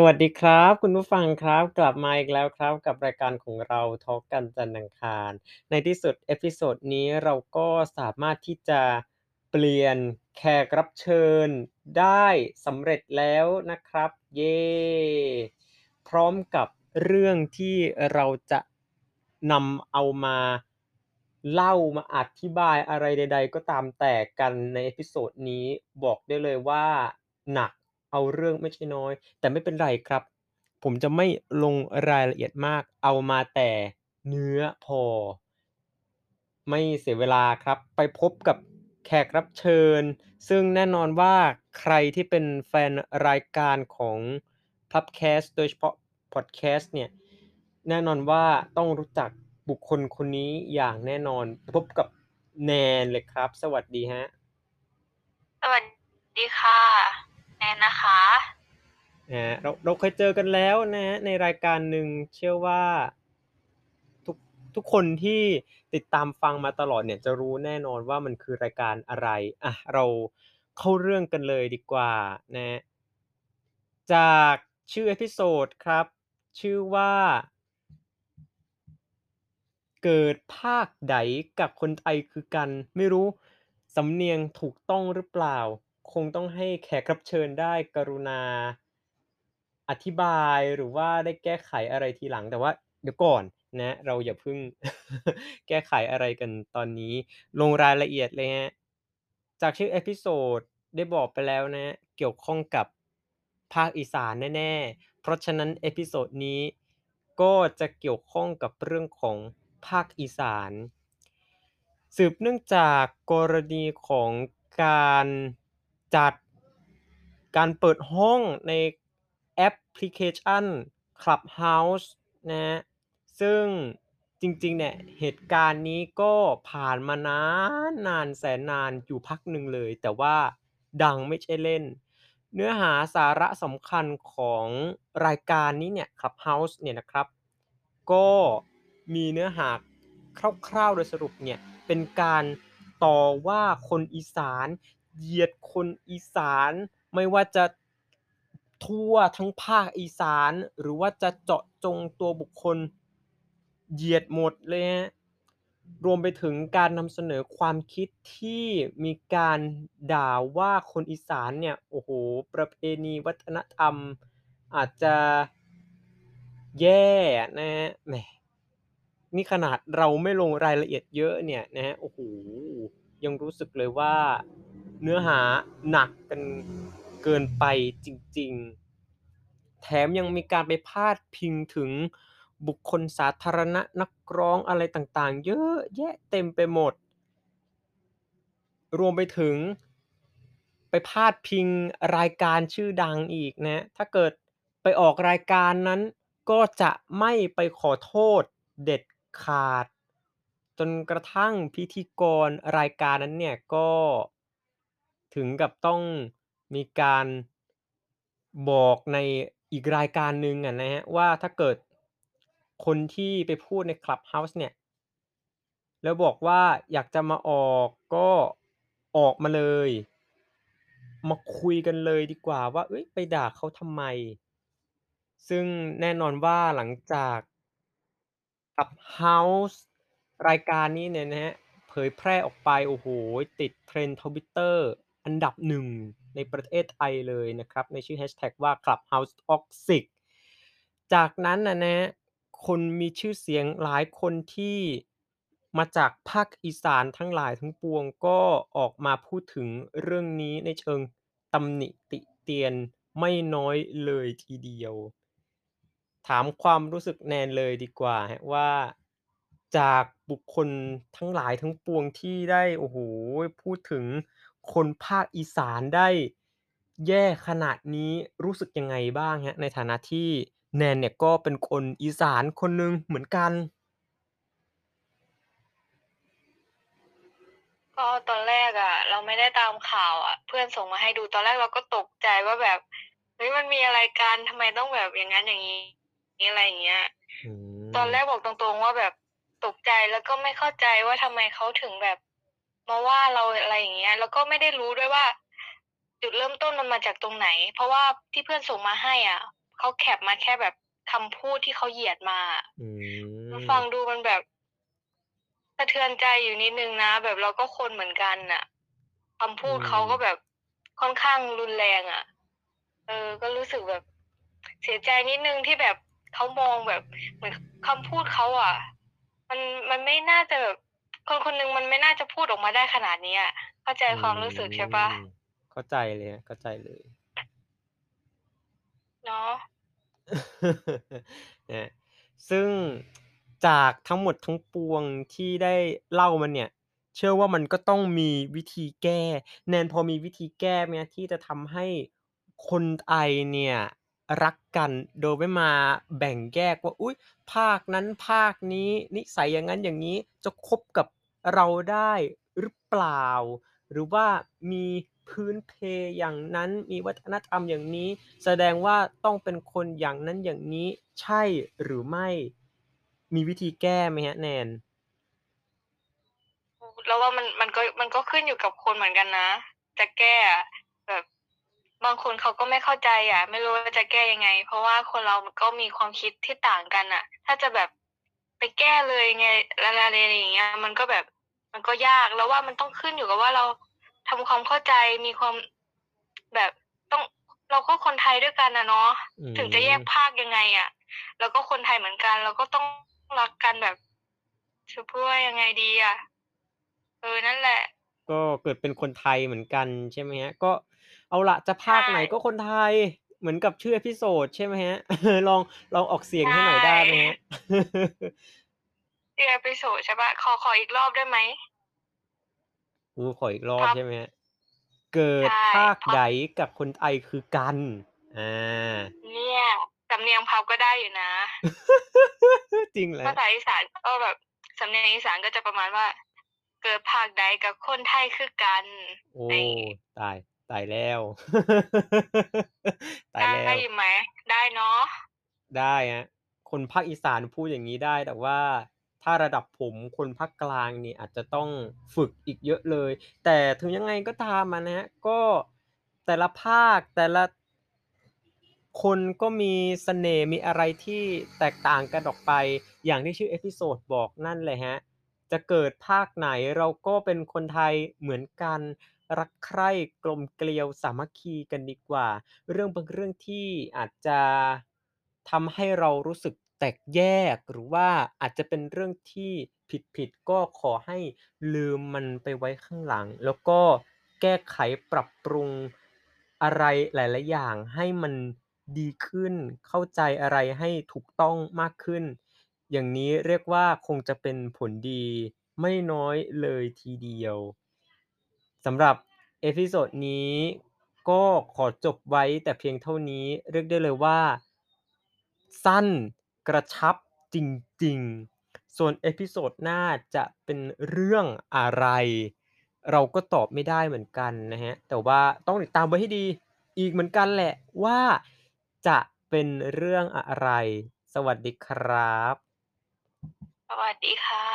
สวัสดีครับ คุณผู้ฟังครับ กลับมาอีกแล้วครับ กับรายการของเรา talk กันจันทร์อังคาร ในที่สุด episode นี้เราก็สามารถที่จะเปลี่ยนแขกรับเชิญได้สำเร็จแล้วนะครับ เย้พร้อมกับเรื่องที่เราจะนำเอามาเล่ามาอธิบายอะไรใด ๆ ก็ตามแต่กันใน episode นี้บอกได้เลยว่าหนัก เอาเรื่องไม่ใช่น้อย แต่ไม่เป็นไรครับ ผมจะไม่ลงรายละเอียดมาก เอามาแต่เนื้อพอ ไม่เสียเวลาครับ ไปพบกับแขกรับเชิญ ซึ่งแน่นอนว่าใครที่เป็นแฟนรายการของ Pubcast โดยเฉพาะพอดแคสต์เนี่ย แน่นอนว่าต้องรู้จักบุคคลคนนี้อย่างแน่นอน พบกับแนนเลยครับ สวัสดีฮะ สวัสดีค่ะ แนนนะคะนะเราเราเคยเจอกันแล้วนะฮะในรายการหนึ่งเชื่อว่าทุกทุกคนที่ติดตามฟังมาตลอดเนี่ยจะรู้แน่นอนว่ามันคือรายการอะไรอะเราเข้าเรื่องกันเลยดีกว่านะจากชื่อ episode ครับ ชื่อว่า เกิดภาคใดกับคนไทยคือกัน ไม่รู้สำเนียงถูกต้องหรือเปล่า คงต้องให้แขกรับเชิญได้กรุณาอธิบายหรือว่าได้แก้ไขอะไรทีหลังแต่ว่าเดี๋ยวก่อนนะ เราอย่าเพิ่งแก้ไขอะไรกันตอนนี้ ลงรายละเอียดเลยฮะจากชื่อ episode ได้บอกไปแล้วนะ เกี่ยวข้องกับภาคอีสานแน่ๆ เพราะฉะนั้น episode นี้ก็จะเกี่ยวข้องกับเรื่องของภาคอีสาน สืบเนื่องจากกรณีของการ จัด การเปิดห้องในแอปพลิเคชัน Clubhouse นะฮะซึ่งจริงๆเนี่ยเหตุการณ์นี้ก็ผ่านมานานนานแสนนานอยู่พักหนึ่งเลย แต่ว่าดังไม่ใช่เล่น เนื้อหาสาระสำคัญของรายการนี้เนี่ย Clubhouse เนี่ยนะครับ ก็มีเนื้อหาคร่าวๆโดยสรุปเนี่ย เป็นการต่อว่าคนอีสาน เหยียดคนอีสาน ไม่ว่าจะทั่วทั้งภาคอีสาน หรือว่าจะเจาะจงตัวบุคคลเหยียดหมดเลยครับรวมไปถึงการนำเสนอความคิดที่มีการด่าว่าคนอีสานเนี่ยโอ้โฮประเพณีวัฒนธรรม อาจจะแย่อะนะแหมนี่ขนาดเราไม่ลงรายละเอียดเยอะเนี่ยนะครับโอ้โฮยังรู้สึกเลยว่า เนื้อหาหนักกันเกินไปจริง ๆ แถมยังมีการไปพาดพิงถึงบุคคลสาธารณะนักร้องอะไรต่างๆ เยอะแยะเต็มไปหมด รวมไปถึงไปพาดพิงรายการชื่อดังอีกนะ ถ้าเกิดไปออกรายการนั้น ก็จะไม่ไปขอโทษเด็ดขาด จนกระทั่งพิธีกรรายการนั้นเนี่ยก็ ถึงกับต้องมีการบอกในอีกรายการหนึ่งอะนะครับว่าถ้าเกิดคนที่ไปพูดใน Clubhouse เนี่ย แล้วบอกว่าอยากจะมาออกก็ออกมาเลย มาคุยกันเลยดีกว่าว่าเฮ้ยไปด่าเขาทำไม ซึ่งแน่นอนว่าหลังจาก Clubhouse รายการนี้เนี่ยนะครับเผยแพร่ออกไป โอ้โฮติด Trend Twitter อั อันดับ1ในประเทศไทยเลยนะครับ ในชื่อแฮชแท็กว่า Clubhouse Toxic จากนั้นนะนะครับคนมีชื่อเสียงหลายคนที่มาจากภาคอีสานทั้งหลายทั้งปวงก็ออกมาพูดถึงเรื่องนี้ในเชิงตำหนิติเตียนไม่น้อยเลยทีเดียว ถามความรู้สึกแนนเลยดีกว่าครับว่าจากบุคคลทั้งหลายทั้งปวงที่ได้โอ้โฮพูดถึง คนภาคอีสานได้แย่ขนาดนี้รู้สึกยังไงบ้างครับ?ในฐานะที่แนนเนี่ยก็เป็นคนอีสานคนหนึ่งเหมือนกัน ก็ตอนแรกอะเราไม่ได้ตามข่าวอะเพื่อนส่งมาให้ดูตอนแรกเราก็ตกใจว่าแบบเฮ้ยมันมีอะไรกันทำไมต้องแบบอย่างงั้นอย่างงี้อะไรอย่างเงี้ยอืมตอนแรกบอกตรงๆว่าแบบตกใจแล้วก็ไม่เข้าใจว่าทำไมเขาถึงแบบ มาว่าเราอะไรอย่างเงี้ย แล้วก็ไม่ได้รู้ด้วยว่า จุดเริ่มต้นมันมาจากตรงไหน เพราะว่าที่เพื่อนส่งมาให้อะเขาแคปมาแค่แบบคำพูดที่เขาเหยียดมาอืมฟังดูมันแบบสะเทือนใจอยู่นิดนึงนะ แบบเราก็คนเหมือนกันน่ะคำพูดเขาก็แบบค่อนข้างรุนแรงอะ เออ ก็รู้สึกแบบ เสียใจนิดนึงที่แบบเขามองแบบเหมือนคำพูดเขาอะ มันมันไม่น่าจะแบบ คนคนหนึ่งมันไม่น่าจะพูดออกมาได้ขนาดนี้อะเข้าใจอืความรู้สึกใช่เปล่า?มเข้าใจเลยครับเข้าใจเลยเนาะครับซึ่งจากทั้งหมดทั้งปวงที่ได้เล่ามาเนี่ย เชื่อว่ามันก็ต้องมีวิธีแก้ แนนพอมีวิธีแก้ไหมครับที่จะทำให้คนไทยเนี่ยรักกันโดยไม่มาแบ่งแยกว่า อุ๊ยภาคนั้นภาคนี้ นิสัยอย่างงั้นอย่างงี้จะคบกับ เราได้หรือเปล่า?หรือว่ามีพื้นเพอย่างนั้นมีวัฒนธรรมอย่างนี้ แสดงว่าต้องเป็นคนอย่างนั้นอย่างนี้ใช่หรือไม่?มีวิธีแก้ไหมครับแนน?โอ้เราว่ามันมันก็มันก็ขึ้นอยู่กับคนเหมือนกันนะ จะแก้อะแบบบางคนเขาก็ไม่เข้าใจอะ ไม่รู้ว่าจะแก้ยังไง เพราะว่าคนเรามันก็มีความคิดที่ต่างกันน่ะ ถ้าจะแบบ ไปแก้เลยไงอะไรอย่างเงี้ย มันก็แบบมันก็ยากเราว่ามันต้องขึ้นอยู่กับว่าเราทำความเข้าใจมีความแบบต้องเราก็คนไทยด้วยกันอะเนาะอืถึงจะแยกมภาคยังไงอะเราก็คนไทยเหมือนกัน เราก็ต้องรักกันแบบจะพูดว่ายังไงดีอะเออนั่นแหละ ก็เกิดเป็นคนไทยเหมือนกันใช่ไหมครับก็เอาล่ะจะใชภาคไหนก็่คนไทย เหมือนกับชื่อ episode ใช่ไหมครับลองลองออกเสีใยชงให้หน่อยได้ไหมครับ?่ชื่อ episode ใช่เปล่า?ขอขออีกรอบได้ไหม?โอ้ขออีกรอครบัใชบ่ไหมครับ?เกิใชด่ภาคเพราใะดกับคนไทยคือกันอาเนี่ยสำเนียงพับก็ได้อยู่นะ จริงเหรอภคารับ?ษาอีสานก็แบบสำเนียงอีสานก็จะประมาณว่า เกิดภาคใดกับคนไทยคือกัน โอ้นี่ตาย ตายแล้ว ตาไดย้แล้วอยู่ไหม?ได้เนาะได้ครับคนภาคอีสานพูดอย่างงี้ได้แต่ว่าถ้าระดับผมคนภาคกลางนี่อาจจะต้องฝึกอีกเยอะเลย แต่ถึงยังไงก็ตามอะนะครับก็แต่ละภาคแต่ละคนก็มีเสน่ห์มีอะไรที่แตกต่างกันออกไป อย่างที่ชื่อ episode บอกนั่นแหละครับจะเกิดภาคไหนเราก็เป็นคนไทยเหมือนกัน รักใคร่กลมเกลียวสามัคคีกันดีกว่า เรื่องบางเรื่องที่อาจจะทำให้เรารู้สึกแตกแยก หรือว่าอาจจะเป็นเรื่องที่ผิดๆ ก็ขอให้ลืมมันไปไว้ข้างหลัง แล้วก็แก้ไขปรับปรุงอะไรหลาย ๆ อย่างให้มันดีขึ้น เข้าใจอะไรให้ถูกต้องมากขึ้น อย่างนี้เรียกว่าคงจะเป็นผลดีไม่น้อยเลยทีเดียว สำหรับ episode นี้ก็ขอจบไว้แต่เพียงเท่านี้เรียกได้เลยว่า สั้นกระชับจริงๆ ส่วน episode หน้าจะเป็นเรื่องอะไร เราก็ตอบไม่ได้เหมือนกันนะครับแต่ว่าต้องติดตามไว้ให้ดีอีกเหมือนกันแหละว่าจะเป็นเรื่องอะไร สวัสดีครับ สวัสดีค่ะ